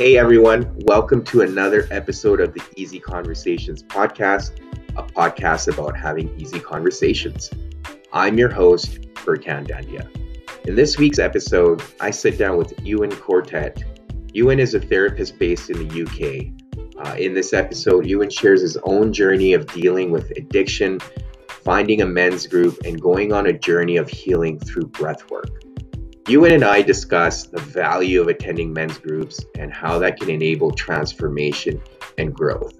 Hey everyone, welcome to another episode of the Easy Conversations podcast, a podcast about having easy conversations. I'm your host, Furkan Dandia. In this week's episode, I sit down with Ewan Corlett. Ewan is a therapist based in the UK. Uh, in this episode, Ewan shares his own journey of dealing with addiction, finding a men's group, and going on a journey of healing through breathwork. Ewan and I discuss the value of attending men's groups and how that can enable transformation and growth.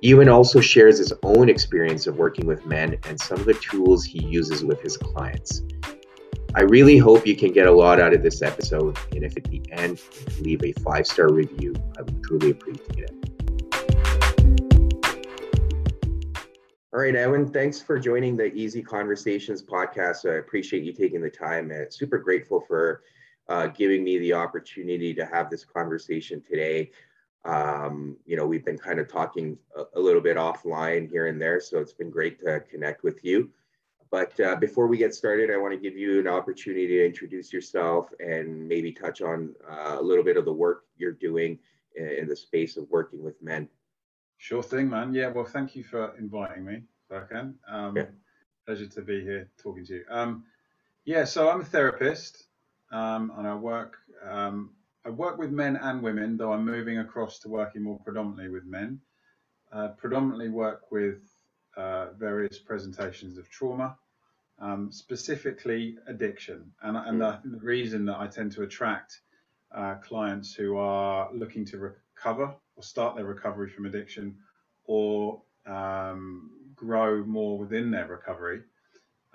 Ewan also shares his own experience of working with men and some of the tools he uses with his clients. I really hope you can get a lot out of this episode, and if at the end you leave a five star review, I would truly appreciate it. All right, Ewan, thanks for joining the Easy Conversations podcast. I appreciate you taking the time. I'm super grateful for uh, giving me the opportunity to have this conversation today. Um, you know, we've been kind of talking a, a, little bit offline here and there, so it's been great to connect with you. But uh, before we get started, I want to give you an opportunity to introduce yourself and maybe touch on uh, a little bit of the work you're doing in, in the space of working with men. Sure thing, man. Yeah, well, thank you for inviting me, Furkan. Um, yeah. Pleasure to be here talking to you. Um, yeah, so I'm a therapist, um, and I work um, I work with men and women, though I'm moving across to working more predominantly with men. Uh, predominantly work with uh, various presentations of trauma, um, specifically addiction, and, and mm. the, the, reason that I tend to attract uh, clients who are looking to recover or start their recovery from addiction or um, grow more within their recovery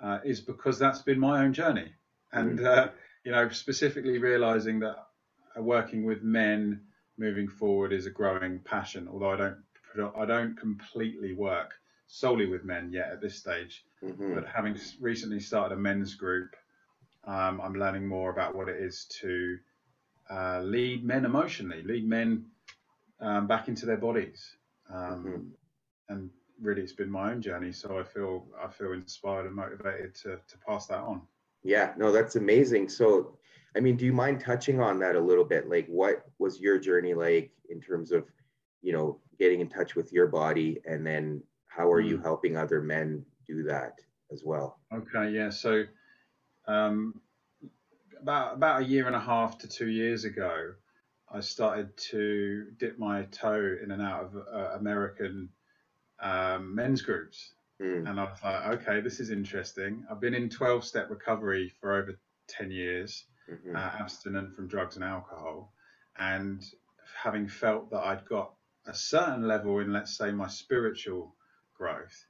uh, is because that's been my own journey. And, mm. uh, you know, specifically realizing that working with men moving forward is a growing passion, although I don't. I don't completely work solely with men yet at this stage, mm-hmm. but having recently started a men's group, um, I'm learning more about what it is to uh, lead men emotionally, lead men um, back into their bodies. Um, mm-hmm. And really, it's been my own journey, so I feel I feel inspired and motivated to to pass that on. Yeah, no, that's amazing. So, I mean, do you mind touching on that a little bit? Like, what was your journey like in terms of, you know, getting in touch with your body, and then how are mm. you helping other men do that as well? Okay, yeah. So, um, about about a year and a half to two years ago, I started to dip my toe in and out of uh, American um, men's groups. Mm. And I was like, okay, this is interesting. I've been in 12 step recovery for over 10 years, mm-hmm. uh, abstinent from drugs and alcohol. And having felt that I'd got a certain level in, let's say, my spiritual growth,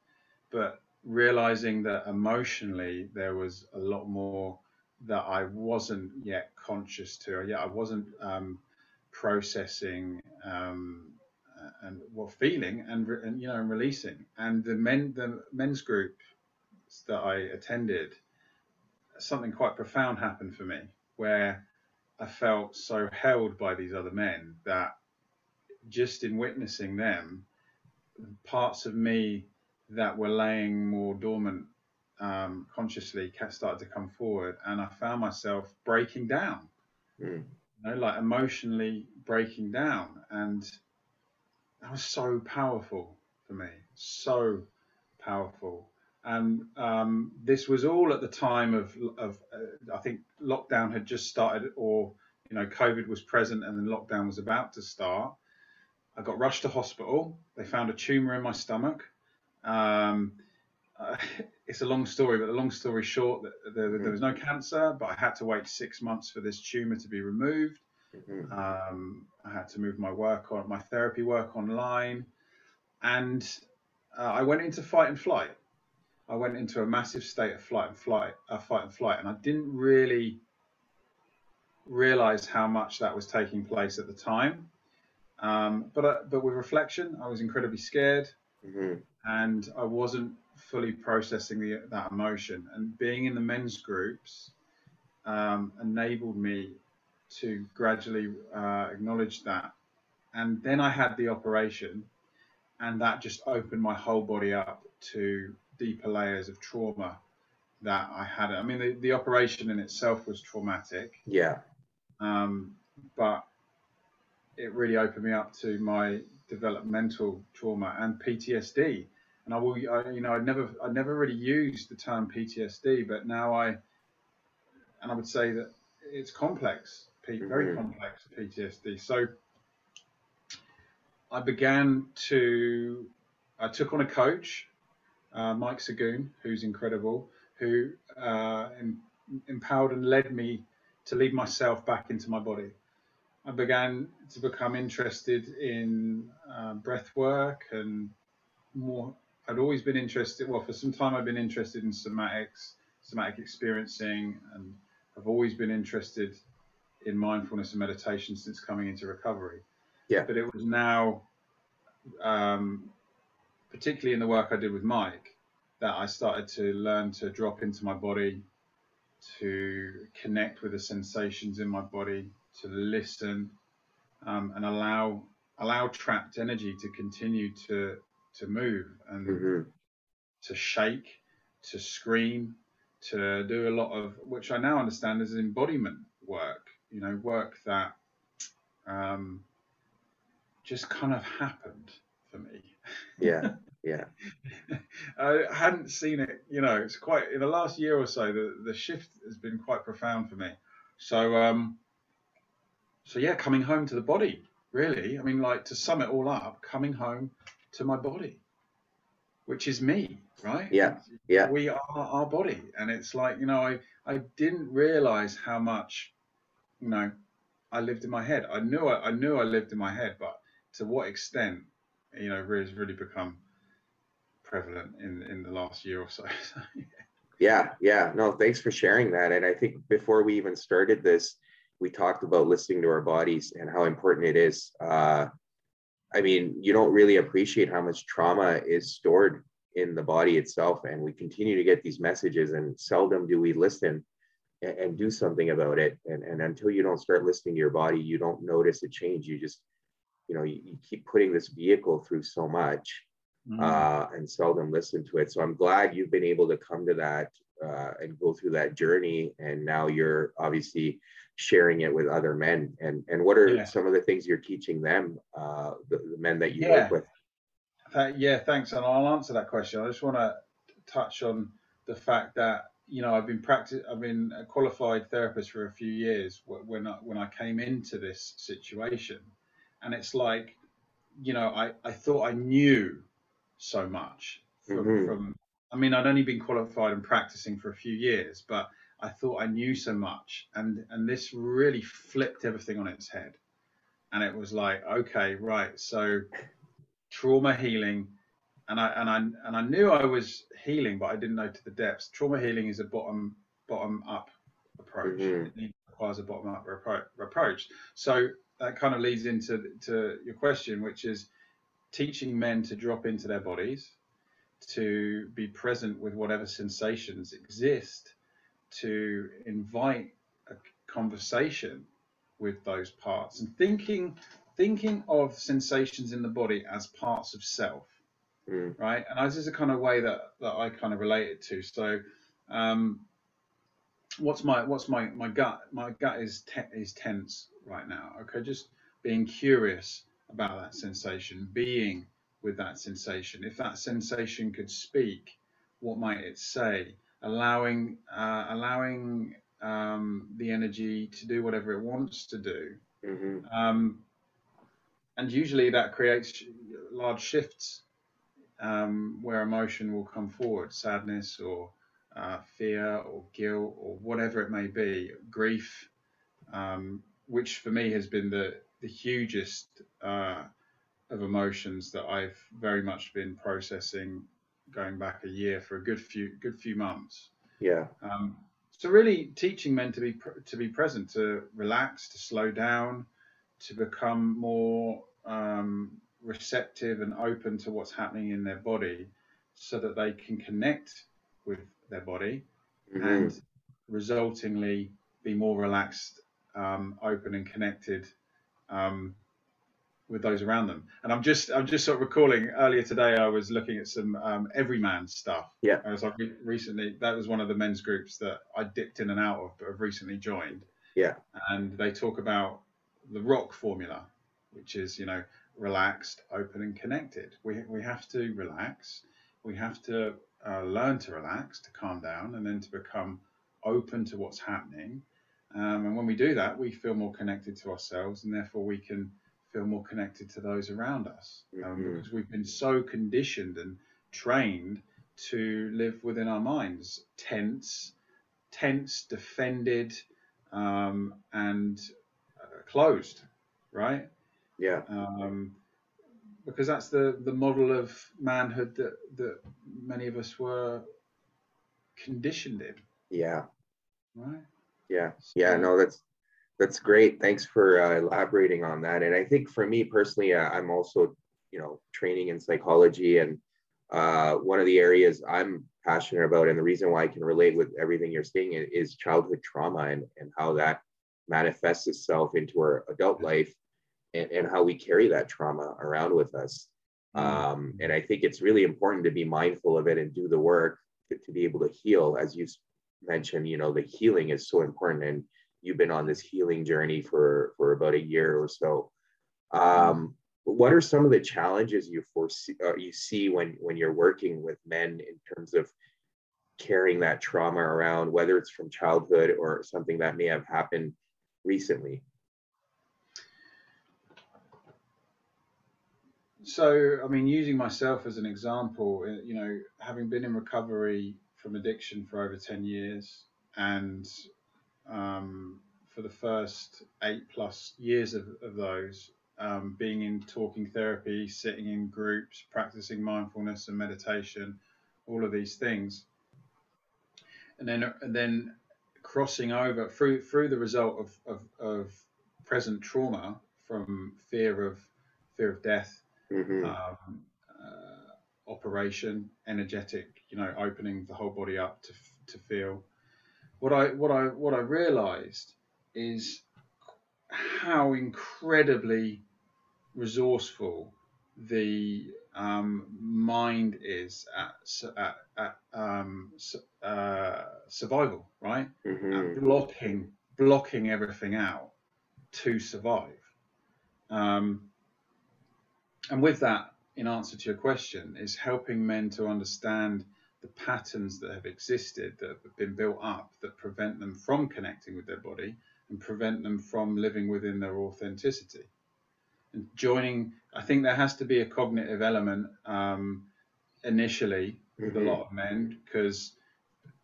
but realizing that emotionally there was a lot more that I wasn't yet conscious to. Yeah, I wasn't um, processing um, and well feeling and, and you know and releasing. And the men the men's group that I attended something quite profound happened for me where I felt so held by these other men that just in witnessing them parts of me that were laying more dormant um, consciously started to come forward and I found myself breaking down. Mm you know, like emotionally breaking down. And that was so powerful for me, so powerful. And um, this was all at the time of, of uh, I think lockdown had just started, or you know, COVID was present, and then lockdown was about to start. I got rushed to hospital. They found a tumor in my stomach. Um, uh, it's a long story, but the long story short, there, there, was no cancer, but I had to wait six months for this tumor to be removed. Mm-hmm. Um, I had to move my work on my therapy work online, and uh, I went into fight and flight. I went into a massive state of flight and flight, uh, fight and flight, and I didn't really realize how much that was taking place at the time. Um, but uh, but with reflection, I was incredibly scared, mm-hmm. and I wasn't fully processing the, that emotion. And being in the men's groups um, enabled me to gradually uh, acknowledge that. And then I had the operation, and that just opened my whole body up to deeper layers of trauma that I had. I mean, the, the operation in itself was traumatic. Yeah. Um, but it really opened me up to my developmental trauma and PTSD. And I will, I, you know, I never, I never really used the term PTSD, but now I, and I would say that it's complex, very complex PTSD. So I began to, I took on a coach, uh, Mike Sagoon, who's incredible, who uh, em- empowered and led me to lead myself back into my body. I began to become interested in uh, breath work and more. I'd always been interested, well, for some time I've been interested in somatics, somatic experiencing, and I've always been interested in mindfulness and meditation since coming into recovery. Yeah. But it was now, um, particularly in the work I did with Mike, that I started to learn to drop into my body, to connect with the sensations in my body, to listen, um, and allow allow trapped energy to continue to to move and mm-hmm. to shake, to scream, to do a lot of which I now understand is embodiment work. You know, work that um, just kind of happened for me. Yeah. Yeah. I hadn't seen it, you know, it's quite in the last year or so the, the shift has been quite profound for me. So um so yeah, coming home to the body, really. I mean like to sum it all up, coming home to my body, which is me, right? Yeah. Yeah. We are our body. And it's like, you know, I, I didn't realize how much, you know, I lived in my head. I knew I, I knew I lived in my head, but to what extent, you know, has really become prevalent in in the last year or so. yeah, yeah. No, thanks for sharing that. And I think before we even started this, we talked about listening to our bodies and how important it is. Uh, I mean, you don't really appreciate how much trauma is stored in the body itself, and we continue to get these messages, and seldom do we listen and, and do something about it. And, and until you don't start listening to your body, you don't notice a change. You just, you know, you, you keep putting this vehicle through so much mm. uh, and seldom listen to it. So I'm glad you've been able to come to that uh, and go through that journey. And now you're obviously sharing it with other men. And and what are yeah. some of the things you're teaching them, uh, the, the, men that you yeah. work with? Uh, yeah, thanks. And I'll answer that question. I just want to touch on the fact that you know I've been practice I've been a qualified therapist for a few years when I, when I came into this situation, and it's like you know I I thought I knew so much from, mm-hmm. from I mean, I'd only been qualified and practicing for a few years, but I thought I knew so much, and and this really flipped everything on its head, and it was like, okay, right, so trauma healing, and I and I and I knew I was healing, but I didn't know to the depths. Trauma healing is a bottom bottom up approach. Mm-hmm. It requires a bottom up approach. So that kind of leads into to your question, which is teaching men to drop into their bodies, to be present with whatever sensations exist, to invite a conversation with those parts, and thinking thinking of sensations in the body as parts of self, mm. right? And this is a kind of way that that I kind of relate it to. So. Um, what's my what's my my gut my gut is te- is tense right now okay just being curious about that sensation, being with that sensation. If that sensation could speak, what might it say? Allowing uh, allowing um, the energy to do whatever it wants to do. Mm-hmm. Um, and usually that creates large shifts um, where emotion will come forward, sadness or uh, fear or guilt or whatever it may be, grief, um, which for me has been the the hugest uh, of emotions that I've very much been processing going back a year for a good few good few months. Yeah. Um, so really teaching men to be to be present, to relax, to slow down, to become more um, receptive and open to what's happening in their body, so that they can connect with their body, mm-hmm. and resultingly be more relaxed, um, open, and connected um, with those around them. And I'm just I'm just sort of recalling earlier today I was looking at some um, EVRYMAN stuff. Yeah. As I re- recently that was one of the men's groups that I dipped in and out of, but have recently joined. Yeah. And they talk about the ROC formula, which is, you know, relaxed, open, and connected. We, we have to relax. We have to uh, learn to relax, to calm down, and then to become open to what's happening. Um, and when we do that, we feel more connected to ourselves, and therefore we can feel more connected to those around us um, mm-hmm. because we've been so conditioned and trained to live within our minds, tense, tense, defended, um, and uh, closed, right? Yeah. Um, because that's the the model of manhood that that many of us were conditioned in. Yeah. Right. Yeah. Yeah. No, that's that's great. Thanks for uh, elaborating on that. And I think for me personally, uh, I'm also, you know, training in psychology, and uh, one of the areas I'm passionate about, and the reason why I can relate with everything you're saying is childhood trauma and and how that manifests itself into our adult life, and, and how we carry that trauma around with us. Mm. Um, and I think it's really important to be mindful of it and do the work to, to be able to heal, as you mentioned. You know, the healing is so important and you've been on this healing journey for for about a year or so. Um, what are some of the challenges you foresee uh, you see when when you're working with men in terms of carrying that trauma around, whether it's from childhood or something that may have happened recently? So, I mean, using myself as an example, uh, you know, having been in recovery from addiction for over 10 years and um, for the first eight plus years of, of those, um, being in talking therapy, sitting in groups, practicing mindfulness and meditation, all of these things, and then and then crossing over through through the result of, of, of present trauma from fear of fear of death, mm-hmm. um, uh, operation, energetic, you know, opening the whole body up to to feel what I what I what I realised is how incredibly resourceful the um, mind is at, at, at um, uh, survival, right? Mm-hmm. blocking blocking everything out to survive. Um, and with that, in answer to your question, is helping men to understand the patterns that have existed that have been built up that prevent them from connecting with their body and prevent them from living within their authenticity. And joining, I think there has to be a cognitive element um, initially with mm-hmm. a lot of men because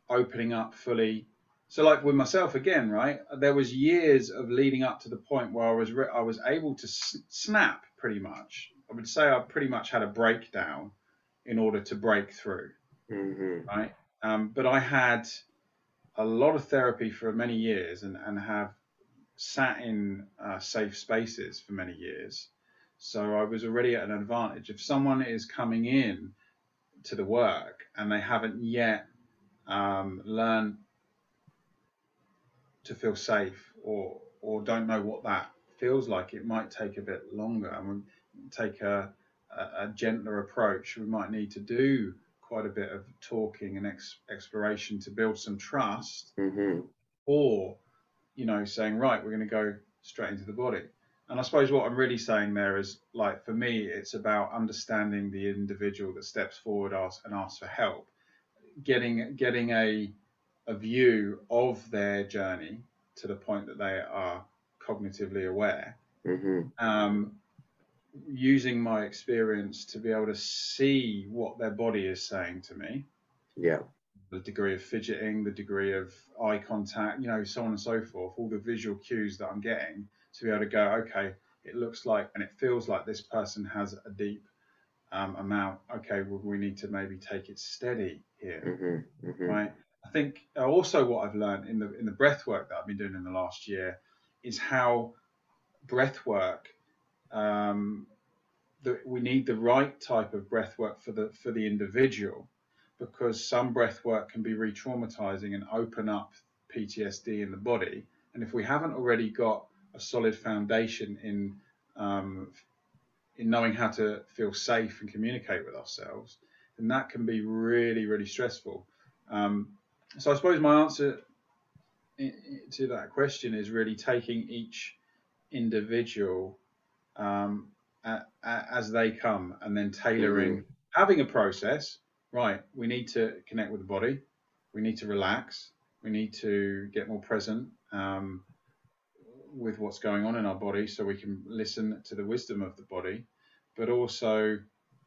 opening up fully. So, like with myself again, right? There was years of leading up to the point where I was re- I was able to s- snap pretty much. I would say I pretty much had a breakdown in order to break through mm-hmm. right? Um, but I had a lot of therapy for many years and, and have sat in uh, safe spaces for many years. So I was already at an advantage. If someone is coming in to the work and they haven't yet um, learned to feel safe or or don't know what that feels like, it might take a bit longer and take a, a, a gentler approach. We might need to do quite a bit of talking and ex- exploration to build some trust, mm-hmm. or you know, saying right, we're going to go straight into the body. And I suppose what I'm really saying there is like for me, it's about understanding the individual that steps forward and asks for help, getting getting a a view of their journey to the point that they are cognitively aware. Mm-hmm. Um, using my experience to be able to see what their body is saying to me. Yeah. The degree of fidgeting, the degree of eye contact, you know, so on and so forth, all the visual cues that I'm getting to be able to go, okay, it looks like and it feels like this person has a deep um, amount. Okay, well, we need to maybe take it steady here, mm-hmm, mm-hmm. right? I think also what I've learned in the in the breath work that I've been doing in the last year is how breath work um, the, we need the right type of breath work for the for the individual because some breath work can be re-traumatizing and open up PTSD in the body. And if we haven't already got a solid foundation in um, in knowing how to feel safe and communicate with ourselves, then that can be really, really stressful. Um, so I suppose my answer to that question is really taking each individual um, a, a, as they come, and then tailoring, mm-hmm. having a process. Right, we need to connect with the body. We need to relax. We need to get more present um, with what's going on in our body, so we can listen to the wisdom of the body. But also,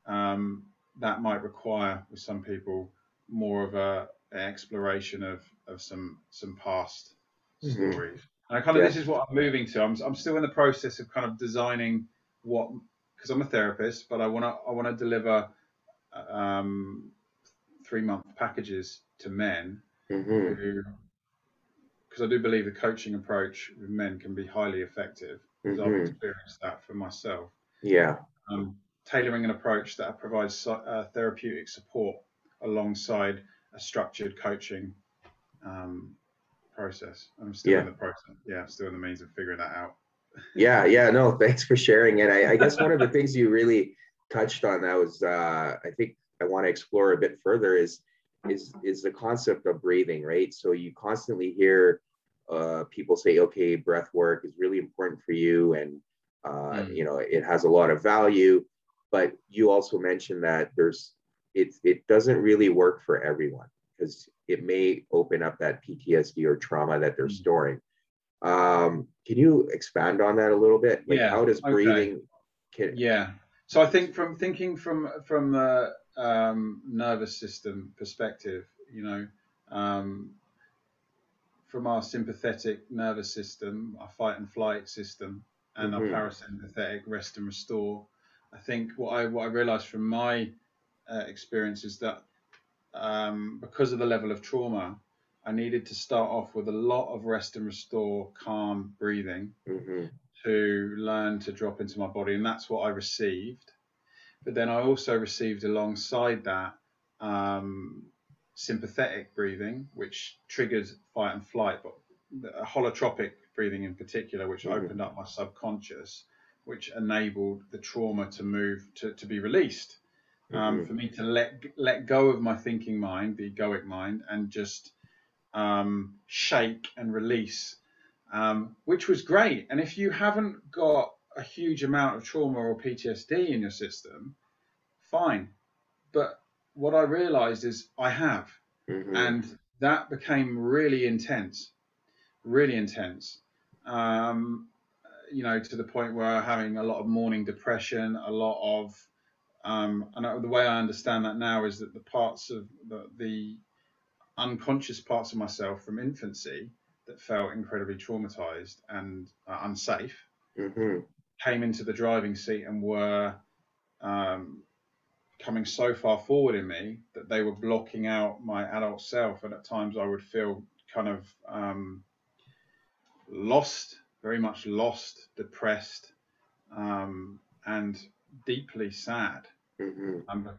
um, that might require, with some people, more of a an exploration of of some some past mm-hmm. stories. And I kind of yeah. this is what I'm moving to. I'm I'm still in the process of kind of designing what because I'm a therapist, but I want to I want to deliver um, three month packages to men mm-hmm. who because I do believe the coaching approach with men can be highly effective because mm-hmm. I've experienced that for myself. Yeah. Um, tailoring an approach that provides uh, therapeutic support alongside a structured coaching um, process. I'm still yeah. in the process. Yeah, I'm still in the means of figuring that out. yeah, yeah, no, thanks for sharing. And I, I guess one of the things you really touched on that was, uh, I think I want to explore a bit further is, is, is the concept of breathing, right? So you constantly hear uh, people say, okay, breath work is really important for you. And, uh, mm. you know, it has a lot of value, but you also mentioned that there's, it, it doesn't really work for everyone because it may open up that PTSD or trauma that they're mm. storing. Um, can you expand on that a little bit? Like yeah, how does breathing? Okay. Can... Yeah. So I think from thinking from from the um, nervous system perspective, you know, um, from our sympathetic nervous system, our fight and flight system, and mm-hmm. our parasympathetic rest and restore. I think what I what I realised from my uh, experience is that um, because of the level of trauma, I needed to start off with a lot of rest and restore, calm breathing mm-hmm. to learn to drop into my body. And that's what I received. But then I also received alongside that um, sympathetic breathing, which triggered fight and flight, but a holotropic breathing in particular, which mm-hmm. opened up my subconscious, which enabled the trauma to move to, to be released um, mm-hmm. for me to let let go of my thinking mind, the egoic mind, and just um, shake and release, um, which was great. And if you haven't got a huge amount of trauma or PTSD in your system, fine. But what I realized is I have, mm-hmm. and that became really intense, really intense. Um, you know, to the point where having a lot of morning depression, a lot of um, and the way I understand that now is that the parts of the, the unconscious parts of myself from infancy that felt incredibly traumatized and uh, unsafe mm-hmm. came into the driving seat and were um, coming so far forward in me that they were blocking out my adult self. And at times I would feel kind of um, lost, very much lost, depressed, um, and deeply sad. Mm-hmm. Um,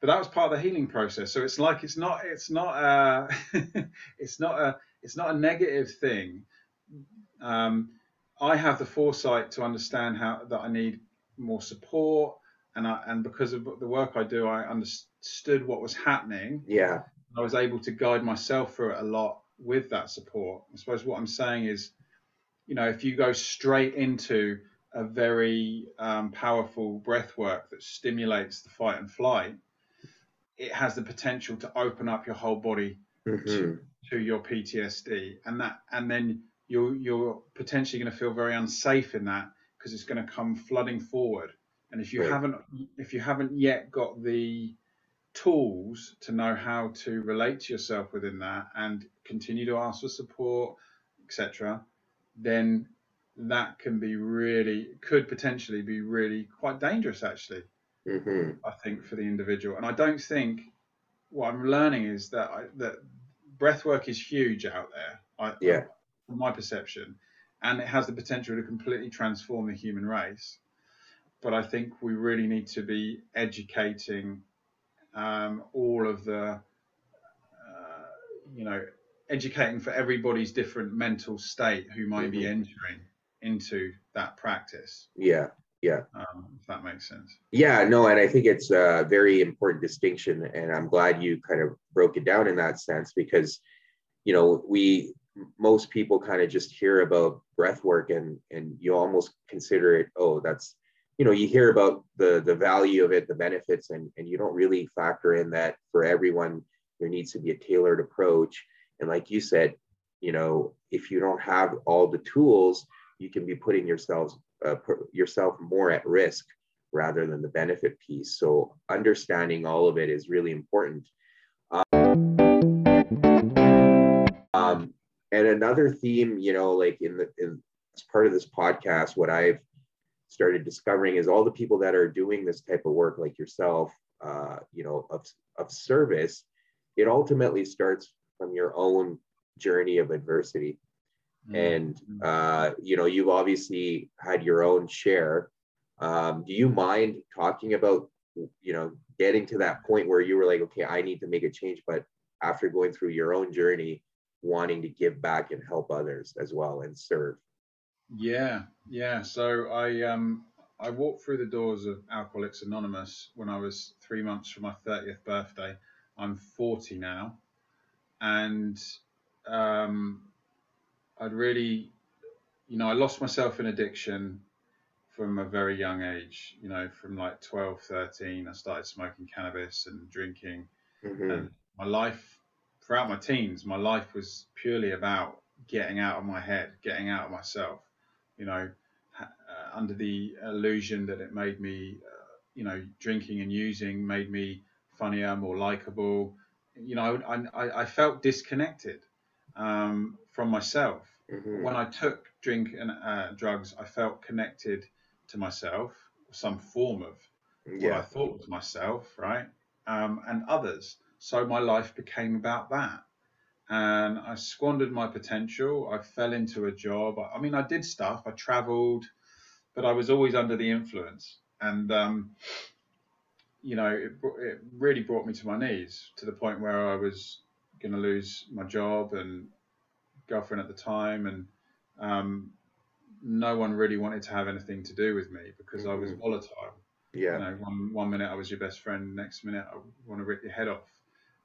but that was part of the healing process. So it's like it's not it's not a it's not a it's not a negative thing. Um, I have the foresight to understand how that I need more support, and I, and because of the work I do, I understood what was happening. Yeah, I was able to guide myself through it a lot with that support. I suppose what I'm saying is, you know, if you go straight into a very um, powerful breath work that stimulates the fight and flight, it has the potential to open up your whole body mm-hmm. to, to your PTSD, and that and then you're you're potentially going to feel very unsafe in that because it's going to come flooding forward. And if you right. haven't if you haven't yet got the tools to know how to relate to yourself within that and continue to ask for support, etc., then that can be really could potentially be really quite dangerous actually mm-hmm. i think for the individual. And i don't think what i'm learning is that I, that breath work is huge out there I, yeah. from my perception. And it has the potential to completely transform the human race. But i think we really need to be educating um, all of the uh, you know educating for everybody's different mental state who might mm-hmm. be entering into that practice. Yeah, yeah. Um, if that makes sense. Yeah, no, and I think it's a very important distinction, and I'm glad you kind of broke it down in that sense because, you know, we most people kind of just hear about breath work and and you almost consider it oh that's you know you hear about the the value of it the benefits and and you don't really factor in that for everyone there needs to be a tailored approach and like you said you know if you don't have all the tools you can be putting yourselves uh, yourself more at risk rather than the benefit piece so understanding all of it is really important um, um, and another theme you know like in the in as part of this podcast what i've started discovering is all the people that are doing this type of work like yourself uh, you know of, of service it ultimately starts from your own journey of adversity. And uh, you know you've obviously had your own share um, do you mind talking about you know getting to that point where you were like okay i need to make a change but after going through your own journey wanting to give back and help others as well and serve yeah, yeah. So I um I walked through the doors of Alcoholics Anonymous when I was three months from my 30th birthday. I'm 40 now, and um, I'd really, you know, I lost myself in addiction from a very young age. You know, from like 12, 13, I started smoking cannabis and drinking, mm-hmm. and my life throughout my teens, my life was purely about getting out of my head, getting out of myself you know, uh, under the illusion that it made me, uh, you know, drinking and using made me funnier, more likable. You know, I, I, I felt disconnected um, from myself. Mm-hmm. When I took drink and uh, drugs, I felt connected to myself, some form of yeah. what I thought was myself, right? Um, and others. So my life became about that and I squandered my potential. I fell into a job. I, mean, I did stuff. I traveled, but I was always under the influence, and um, you know, it, it really brought me to my knees to the point where I was going to lose my job and girlfriend at the time, and um, no one really wanted to have anything to do with me because mm-hmm. I was mm-hmm. volatile. Yeah. You know, one one minute I was your best friend, next minute I want to rip your head off.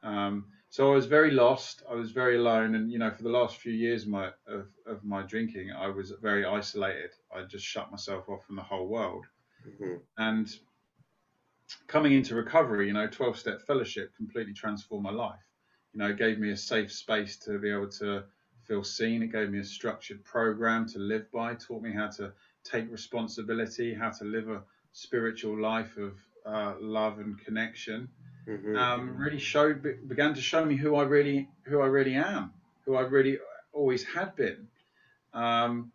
Um, so I was very lost. I was very alone, and you know, for the last few years of my of, of my drinking, I was very isolated. I just shut myself off from the whole world. Mm-hmm. And coming into recovery, you know, twelve step fellowship completely transformed my life. You know, it gave me a safe space to be able to feel seen. It gave me a structured program to live by. Taught me how to take responsibility, how to live a spiritual life of uh, love and connection mm-hmm. um, really showed began to show me who I really who I really am, who I really always had been. Um,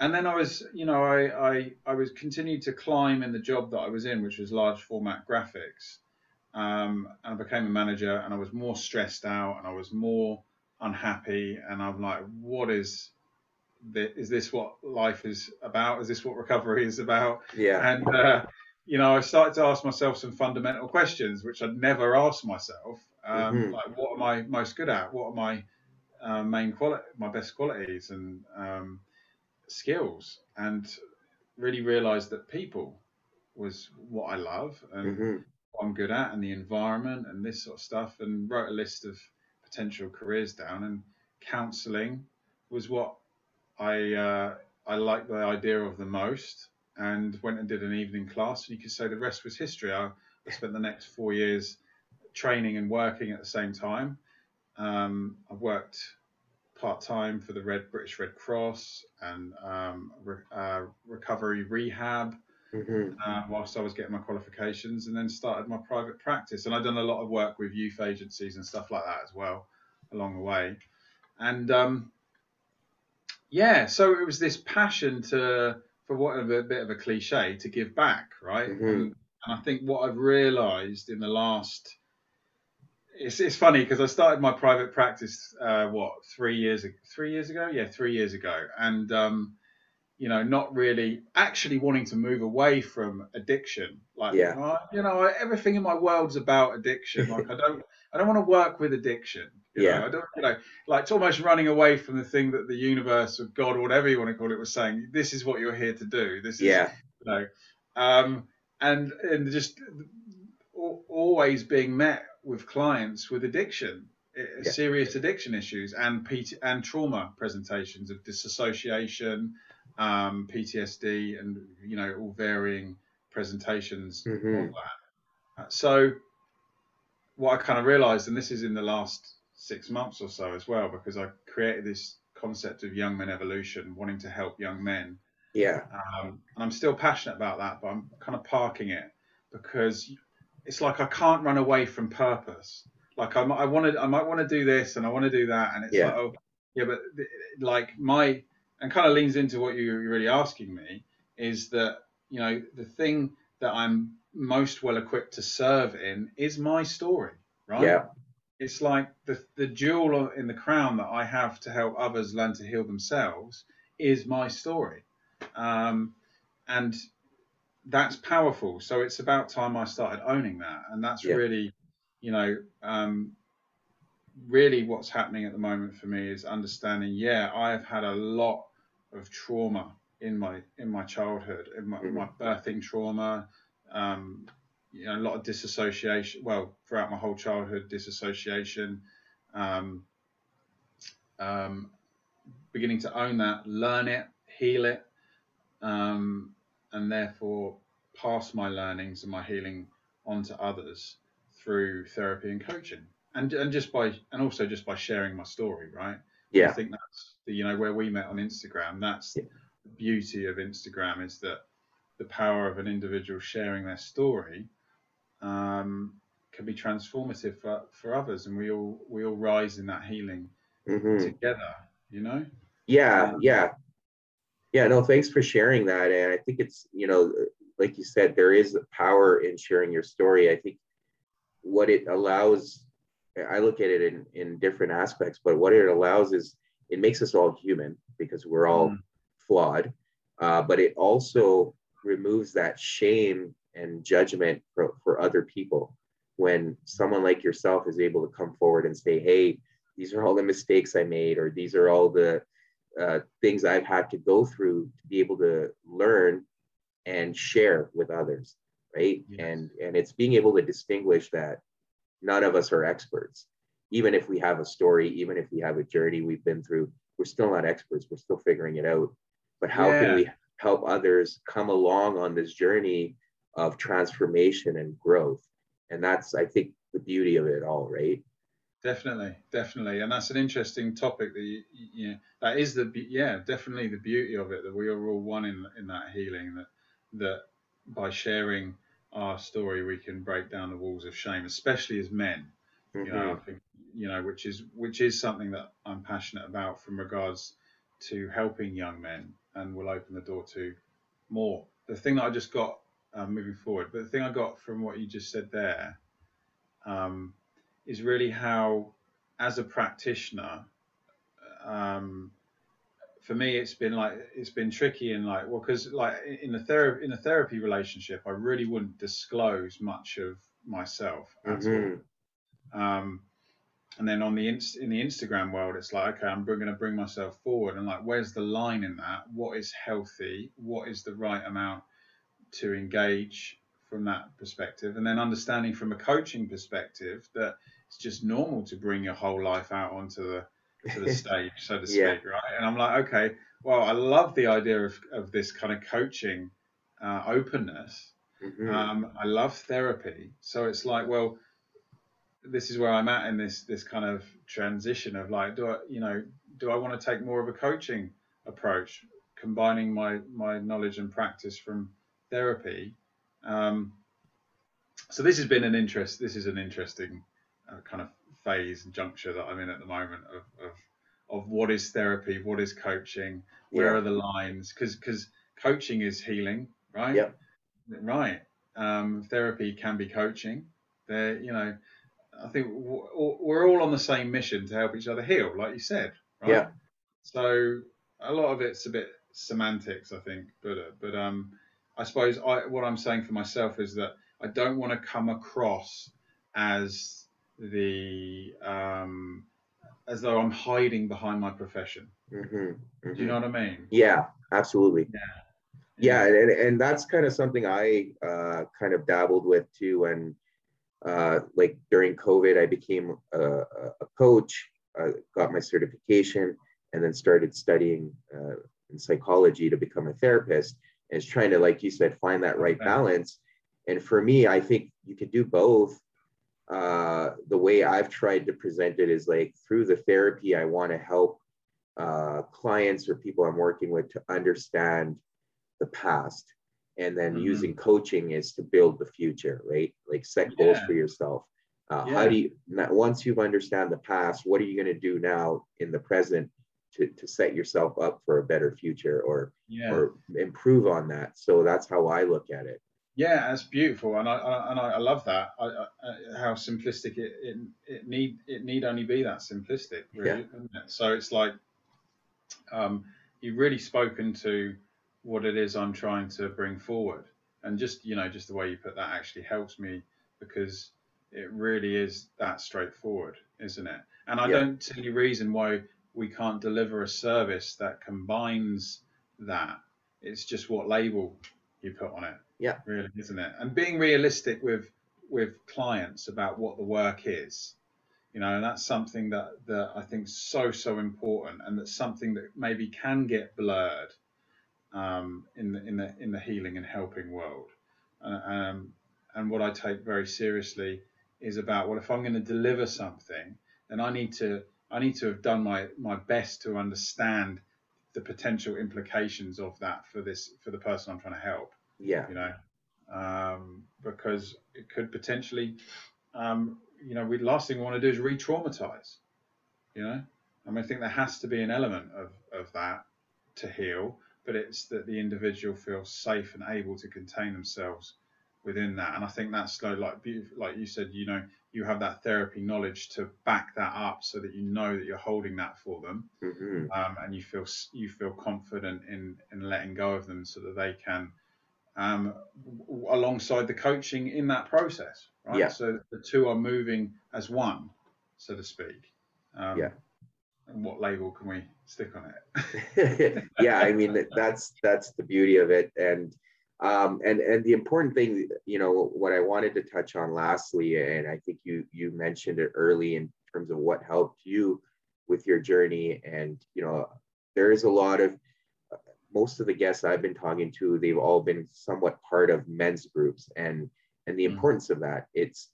and then I was, you know, I, I, I was continued to climb in the job that I was in, which was large format graphics. Um, and I became a manager and I was more stressed out and I was more unhappy. And I'm like, what is this? Is this what life is about? Is this what recovery is about? Yeah. And, uh, you know, I started to ask myself some fundamental questions, which I'd never asked myself. Um, mm-hmm. Like, what am I most good at? What are my uh, main quality, my best qualities and um, skills? And really realised that people was what I love and mm-hmm. what I'm good at, and the environment and this sort of stuff. And wrote a list of potential careers down. And counselling was what I uh, I liked the idea of the most and went and did an evening class. And you could say the rest was history. I, I spent the next four years training and working at the same time. Um, I worked part time for the Red British Red Cross and um, re, uh, recovery rehab. Mm-hmm. Uh, whilst I was getting my qualifications, and then started my private practice. And I've done a lot of work with youth agencies and stuff like that as well along the way. And um, yeah, so it was this passion to for what a bit of a cliche, to give back, right? Mm-hmm. And, and, I think what I've realised in the last, it's, it's funny because I started my private practice, uh, what three years three years ago, yeah, three years ago, and um, you know, not really actually wanting to move away from addiction. Like, yeah. Uh, you know, everything in my world's about addiction. Like, I don't, I don't want to work with addiction. yeah. Know? I don't, you know, like it's almost running away from the thing that the universe or God or whatever you want to call it was saying. This is what you're here to do. This is, yeah. you know, um, and and just always being met with clients with addiction yeah. serious addiction issues and PT and trauma presentations of disassociation, um, PTSD, and you know all varying presentations mm-hmm. Uh, so what I kind of realized, and this is in the last six months or so as well, because I created this concept of young men evolution, wanting to help young men. Yeah. Um, and I'm still passionate about that, but I'm kind of parking it because it's like I can't run away from purpose. Like I, I wanted, I might want to do this and I want to do that, and it's yeah. like, oh, yeah, but like my, and kind of leans into what you're really asking me is that you know the thing that I'm most well equipped to serve in is my story, right? Yeah. It's like the the jewel in the crown that I have to help others learn to heal themselves is my story, um, and that's powerful. So it's about time I started owning that, and that's yeah. really, you know, um, really what's happening at the moment for me is understanding. Yeah, I have had a lot of trauma in my in my childhood, in my, mm-hmm. my birthing trauma, um, you know, a lot of disassociation. Well, throughout my whole childhood, disassociation. Um, um, beginning to own that, learn it, heal it, um, and therefore pass my learnings and my healing on to others through therapy and coaching and and just by and also just by sharing my story right yeah i think that's the you know where we met on instagram that's yeah. the beauty of instagram is that the power of an individual sharing their story um, can be transformative for, for others and we all we all rise in that healing mm-hmm. together you know yeah um, yeah yeah, no, thanks for sharing that. And I think it's, you know, like you said, there is power in sharing your story. I think what it allows, I look at it in, in different aspects, but what it allows is it makes us all human because we're all mm. flawed. Uh, but it also removes that shame and judgment for, for other people. When someone like yourself is able to come forward and say, hey, these are all the mistakes I made, or these are all the uh, things I've had to go through to be able to learn and share with others, right? Yes. And and it's being able to distinguish that none of us are experts. Even if we have a story, even if we have a journey we've been through, we're still not experts. We're still figuring it out. But how yeah. can we help others come along on this journey of transformation and growth? And that's, I think, the beauty of it all, right? Definitely, definitely, and that's an interesting topic. That you, you know, that is the yeah, definitely the beauty of it that we are all one in in that healing. That that by sharing our story, we can break down the walls of shame, especially as men. Mm-hmm. You know, I mm-hmm. think you know, which is which is something that I'm passionate about from regards to helping young men, and will open the door to more. The thing that I just got uh, moving forward, but the thing I got from what you just said there. Um, is really how, as a practitioner, um, for me it's been like it's been tricky and like well because like in the therapy in a therapy relationship I really wouldn't disclose much of myself at mm-hmm. all. Um, and then on the inst- in the Instagram world, it's like okay, I'm going to bring myself forward and like where's the line in that? What is healthy? What is the right amount to engage from that perspective? And then understanding from a coaching perspective that it's just normal to bring your whole life out onto the to the stage, so to speak, yeah. right? And I'm like, okay, well, I love the idea of, of this kind of coaching uh, openness. Mm-hmm. Um, I love therapy, so it's like, well, this is where I'm at in this this kind of transition of like, do I, you know, do I want to take more of a coaching approach, combining my my knowledge and practice from therapy? Um, so this has been an interest. This is an interesting kind of phase and juncture that I'm in at the moment of, of of what is therapy, what is coaching, where yeah. are the lines? Because because coaching is healing, right? Yep. Right. Um, therapy can be coaching. There, you know, I think we're all on the same mission to help each other heal, like you said, right? Yeah. So a lot of it's a bit semantics, I think, but uh, but um, I suppose I what I'm saying for myself is that I don't want to come across as the um, as though I'm hiding behind my profession. Mm-hmm, mm-hmm. Do you know what I mean? Yeah, absolutely. Yeah. Yeah, and, and that's kind of something I uh, kind of dabbled with too. And uh, like during COVID, I became a, a coach, uh, got my certification, and then started studying uh, in psychology to become a therapist. And it's trying to, like you said, find that right balance. And for me, I think you could do both. Uh, the way I've tried to present it is like through the therapy, I want to help uh, clients or people I'm working with to understand the past. And then mm-hmm. using coaching is to build the future, right? Like set goals yeah. for yourself. Uh, yeah. How do you, once you've understand the past, what are you going to do now in the present to, to set yourself up for a better future or, yeah. or improve on that? So that's how I look at it. Yeah, that's beautiful, and I, I and I love that. I, I, how simplistic it, it it need it need only be that simplistic, really. Yeah. It? So it's like um, you've really spoken to what it is I'm trying to bring forward, and just you know just the way you put that actually helps me because it really is that straightforward, isn't it? And I yeah. don't see any reason why we can't deliver a service that combines that. It's just what label you put on it. Yeah. Really, isn't it? And being realistic with with clients about what the work is. You know, and that's something that, that I think is so, so important and that's something that maybe can get blurred um, in the in the in the healing and helping world. Uh, um, and what I take very seriously is about well, if I'm going to deliver something, then I need to I need to have done my my best to understand the potential implications of that for this for the person I'm trying to help. Yeah. You know, um, because it could potentially, um, you know, we last thing we want to do is re-traumatize. You know, I mean, I think there has to be an element of of that to heal, but it's that the individual feels safe and able to contain themselves within that. And I think that's like like you said, you know, you have that therapy knowledge to back that up, so that you know that you're holding that for them, mm-hmm. um, and you feel you feel confident in in letting go of them, so that they can um, alongside the coaching in that process, right? Yeah. So the two are moving as one, so to speak. Um, yeah. And what label can we stick on it? yeah, I mean that's that's the beauty of it, and um, and and the important thing, you know, what I wanted to touch on lastly, and I think you you mentioned it early in terms of what helped you with your journey, and you know, there is a lot of most of the guests I've been talking to, they've all been somewhat part of men's groups and and the mm. importance of that. It's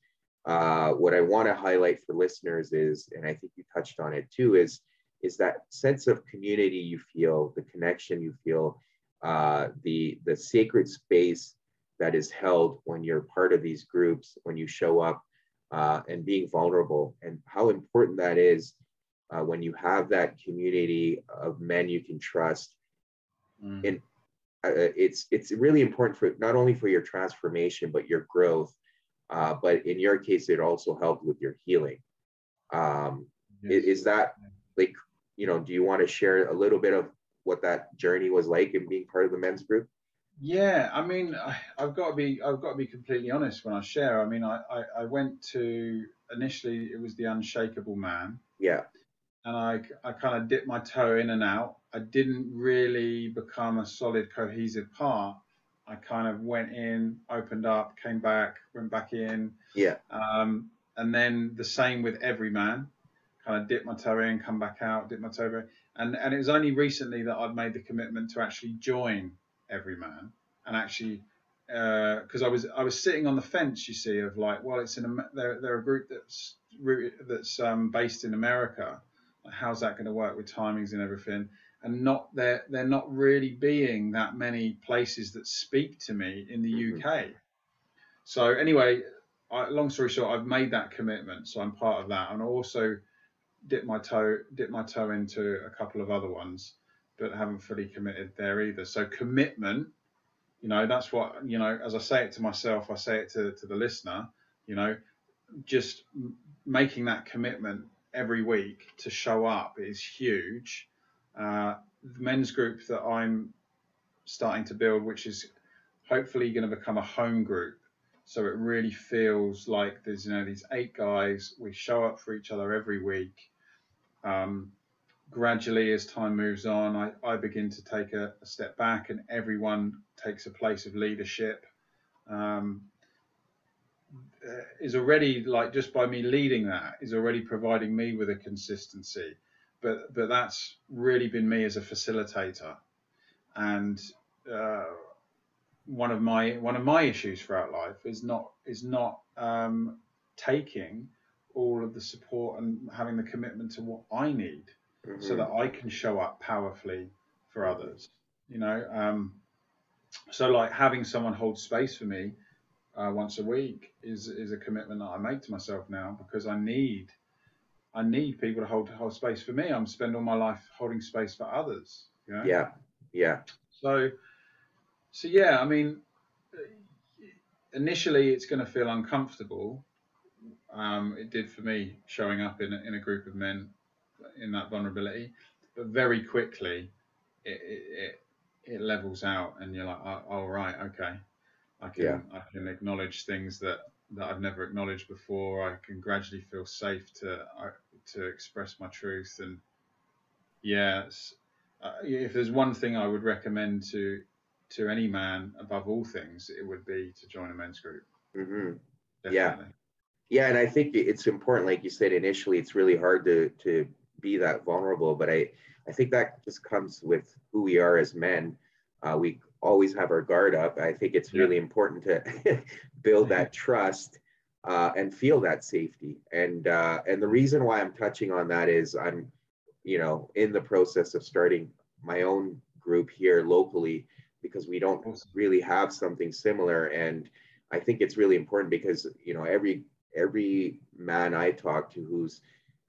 uh, what I want to highlight for listeners is, and I think you touched on it too, is is that sense of community you feel, the connection you feel, uh, the the sacred space that is held when you're part of these groups, when you show up uh, and being vulnerable, and how important that is uh, when you have that community of men you can trust mm. and uh, it's it's really important for not only for your transformation but your growth uh, but in your case it also helped with your healing. Um, yes. is, that like you know do you want to share a little bit of what that journey was like in being part of the men's group? Yeah i mean I, have got to be i've got to be completely honest when i share. I mean I, I i went to initially it was the unshakable man. Yeah and I, I kind of dipped my toe in and out. I didn't really become a solid, cohesive part. I kind of went in, opened up, came back, went back in. Yeah. Um, and then the same with EVRYMAN. Kind of dip my toe in, come back out, dip my toe in. And, and it was only recently that I'd made the commitment to actually join EVRYMAN and actually because uh, I was I was sitting on the fence, you see, of like, well, it's in a they're, they're a group that's that's um, based in America, how's that going to work with timings and everything? And not there they're not really being that many places that speak to me in the mm-hmm. UK so anyway I, long story short I've made that commitment so I'm part of that. And also dip my toe dip my toe into a couple of other ones but haven't fully committed there either. So commitment you know that's what you know as I say it to myself I say it to, to the listener you know just making that commitment every week to show up is huge. Uh, the men's group that I'm starting to build, which is hopefully going to become a home group. So it really feels like there's you know these eight guys. We show up for each other every week. Um, gradually, as time moves on, I, I begin to take a, a, step back, and everyone takes a place of leadership. Um, is already like just by me leading that is already providing me with a consistency. But but that's really been me as a facilitator. And uh, one of my one of my issues throughout life is not is not um, taking all of the support and having the commitment to what I need mm-hmm. so that I can show up powerfully for others you know? Um, so like having someone hold space for me uh, once a week is is a commitment that I make to myself now because I need I need people to hold hold space for me. I'm spending all my life holding space for others. You know? Yeah, yeah. So, so yeah, I mean, initially it's going to feel uncomfortable. Um, it did for me showing up in a, in a group of men in that vulnerability, but very quickly it, it, it levels out, and you're like, oh, oh right, okay, I can yeah. I can acknowledge things that that I've never acknowledged before. I can gradually feel safe to uh, to express my truth, and yeah, uh, if there's one thing I would recommend to to any man above all things, it would be to join a men's group. Mm-hmm. Yeah, yeah, and I think it's important, like you said initially, it's really hard to to be that vulnerable, but I I think that just comes with who we are as men. Uh, we always have our guard up. I think it's really yeah. important to build that trust uh, and feel that safety. And uh, and the reason why I'm touching on that is I'm, you know, in the process of starting my own group here locally because we don't really have something similar. And I think it's really important because you know every every man I talk to who's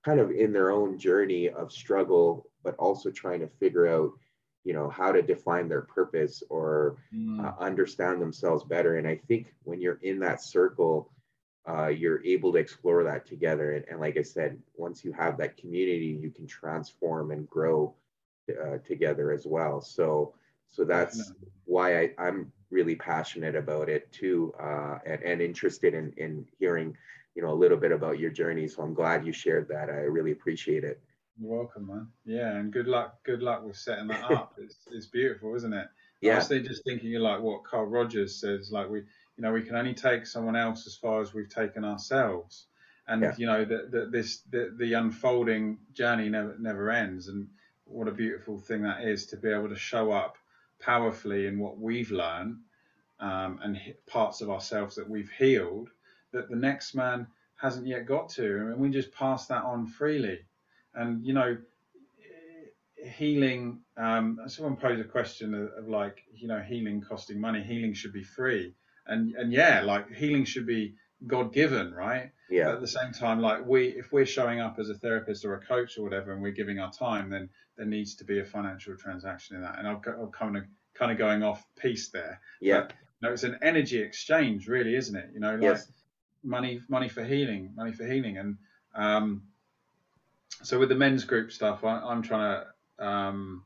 kind of in their own journey of struggle, but also trying to figure out you know how to define their purpose or mm. uh, understand themselves better. And i think when you're in that circle uh, you're able to explore that together. And, and, like i said once you have that community you can transform and grow uh, together as well. So so that's why I, i'm really passionate about it too uh, and, and interested in in hearing you know a little bit about your journey. So i'm glad you shared that. I really appreciate it you're welcome, man. Yeah, and good luck. Good luck with setting that up. it's, it's beautiful, isn't it? Yeah. Was just thinking, like what Carl Rogers says, like we, you know, we can only take someone else as far as we've taken ourselves, and yeah. you know that that this the, the unfolding journey never never ends, and what a beautiful thing that is to be able to show up powerfully in what we've learned um, and parts of ourselves that we've healed that the next man hasn't yet got to, and we just pass that on freely and you know healing um, someone posed a question of, of, like you know healing costing money healing should be free. And and yeah like healing should be god given right? Yeah. But at the same time like we if we're showing up as a therapist or a coach or whatever and we're giving our time then there needs to be a financial transaction in that. And i'll, I'll kind of kind of going off piece there. Yeah. But, you know, it's an energy exchange really isn't it? You know like yes. money money for healing money for healing. And um so with the men's group stuff, I, am trying to. Um,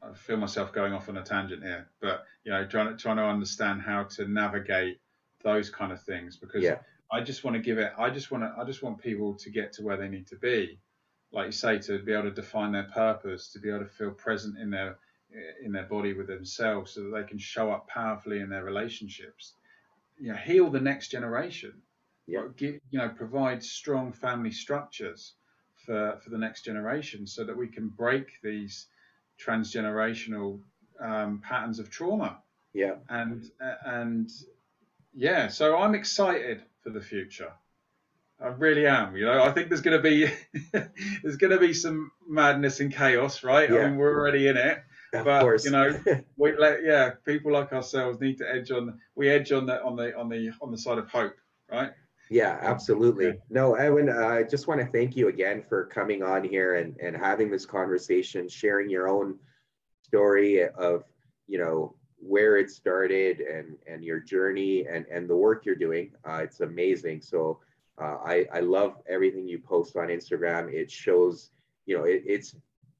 I feel myself going off on a tangent here, but you know, trying to trying to understand how to navigate those kind of things because yeah. I just want to give it. I just want to. I just want people to get to where they need to be, like you say, to be able to define their purpose, to be able to feel present in their in their body with themselves, so that they can show up powerfully in their relationships. You know, heal the next generation. Yeah. Give, you know, provide strong family structures for, for the next generation so that we can break these transgenerational um, patterns of trauma. Yeah. And, and yeah, so I'm excited for the future. I really am. You know, I think there's going to be there's going to be some madness and chaos, right? Yeah. I mean, we're already in it, of but course. you know, we let yeah, people like ourselves need to edge on. We edge on the on the on the on the side of hope, right? Yeah, absolutely. No, Edwin, uh, I just want to thank you again for coming on here and, and having this conversation, sharing your own story of, you know, where it started and, and your journey and, and the work you're doing. Uh, it's amazing. So uh, I, I love everything you post on Instagram. It shows, you know, it, it's,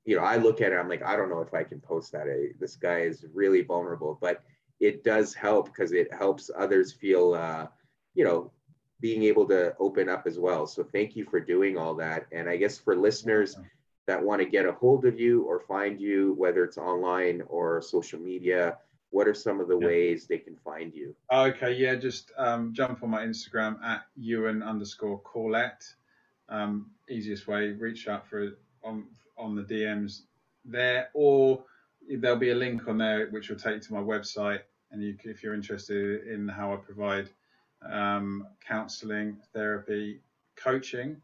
you know, I look at it, I'm like, I don't know if I can post that. I, this guy is really vulnerable, but it does help because it helps others feel, uh, you know, being able to open up as well. So thank you for doing all that. And I guess for listeners that want to get a hold of you or find you, whether it's online or social media, what are some of the Yeah. ways they can find you? Okay, yeah, just um, jump on my Instagram at Ewan underscore Corlett. Um, easiest way, reach out for on on the DMs there, or there'll be a link on there which will take you to my website, and you, if you're interested in how I provide um, counselling, therapy, coaching,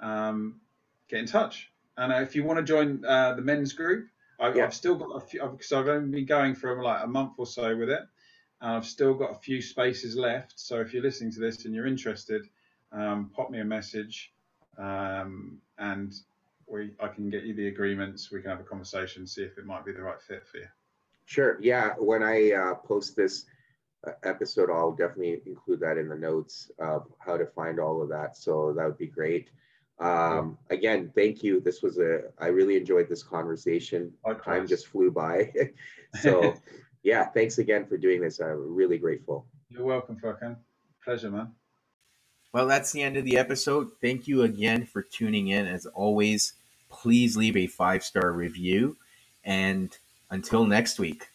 um, get in touch. And uh, if you want to join uh, the men's group, I've, Yeah. I've still got a few because I've only been going for like a month or so with it. And I've still got a few spaces left. So if you're listening to this and you're interested, um, pop me a message, um, and we I can get you the agreements. We can have a conversation, see if it might be the right fit for you. Sure. Yeah. When I uh, post this episode, I'll definitely include that in the notes of how to find all of that. So that would be great. Um, again, thank you. This was a, I really enjoyed this conversation. Time just flew by. so, yeah, thanks again for doing this. I'm really grateful. You're welcome, Furkhan. Pleasure, man. Well, that's the end of the episode. Thank you again for tuning in. As always, please leave a five star review. And until next week.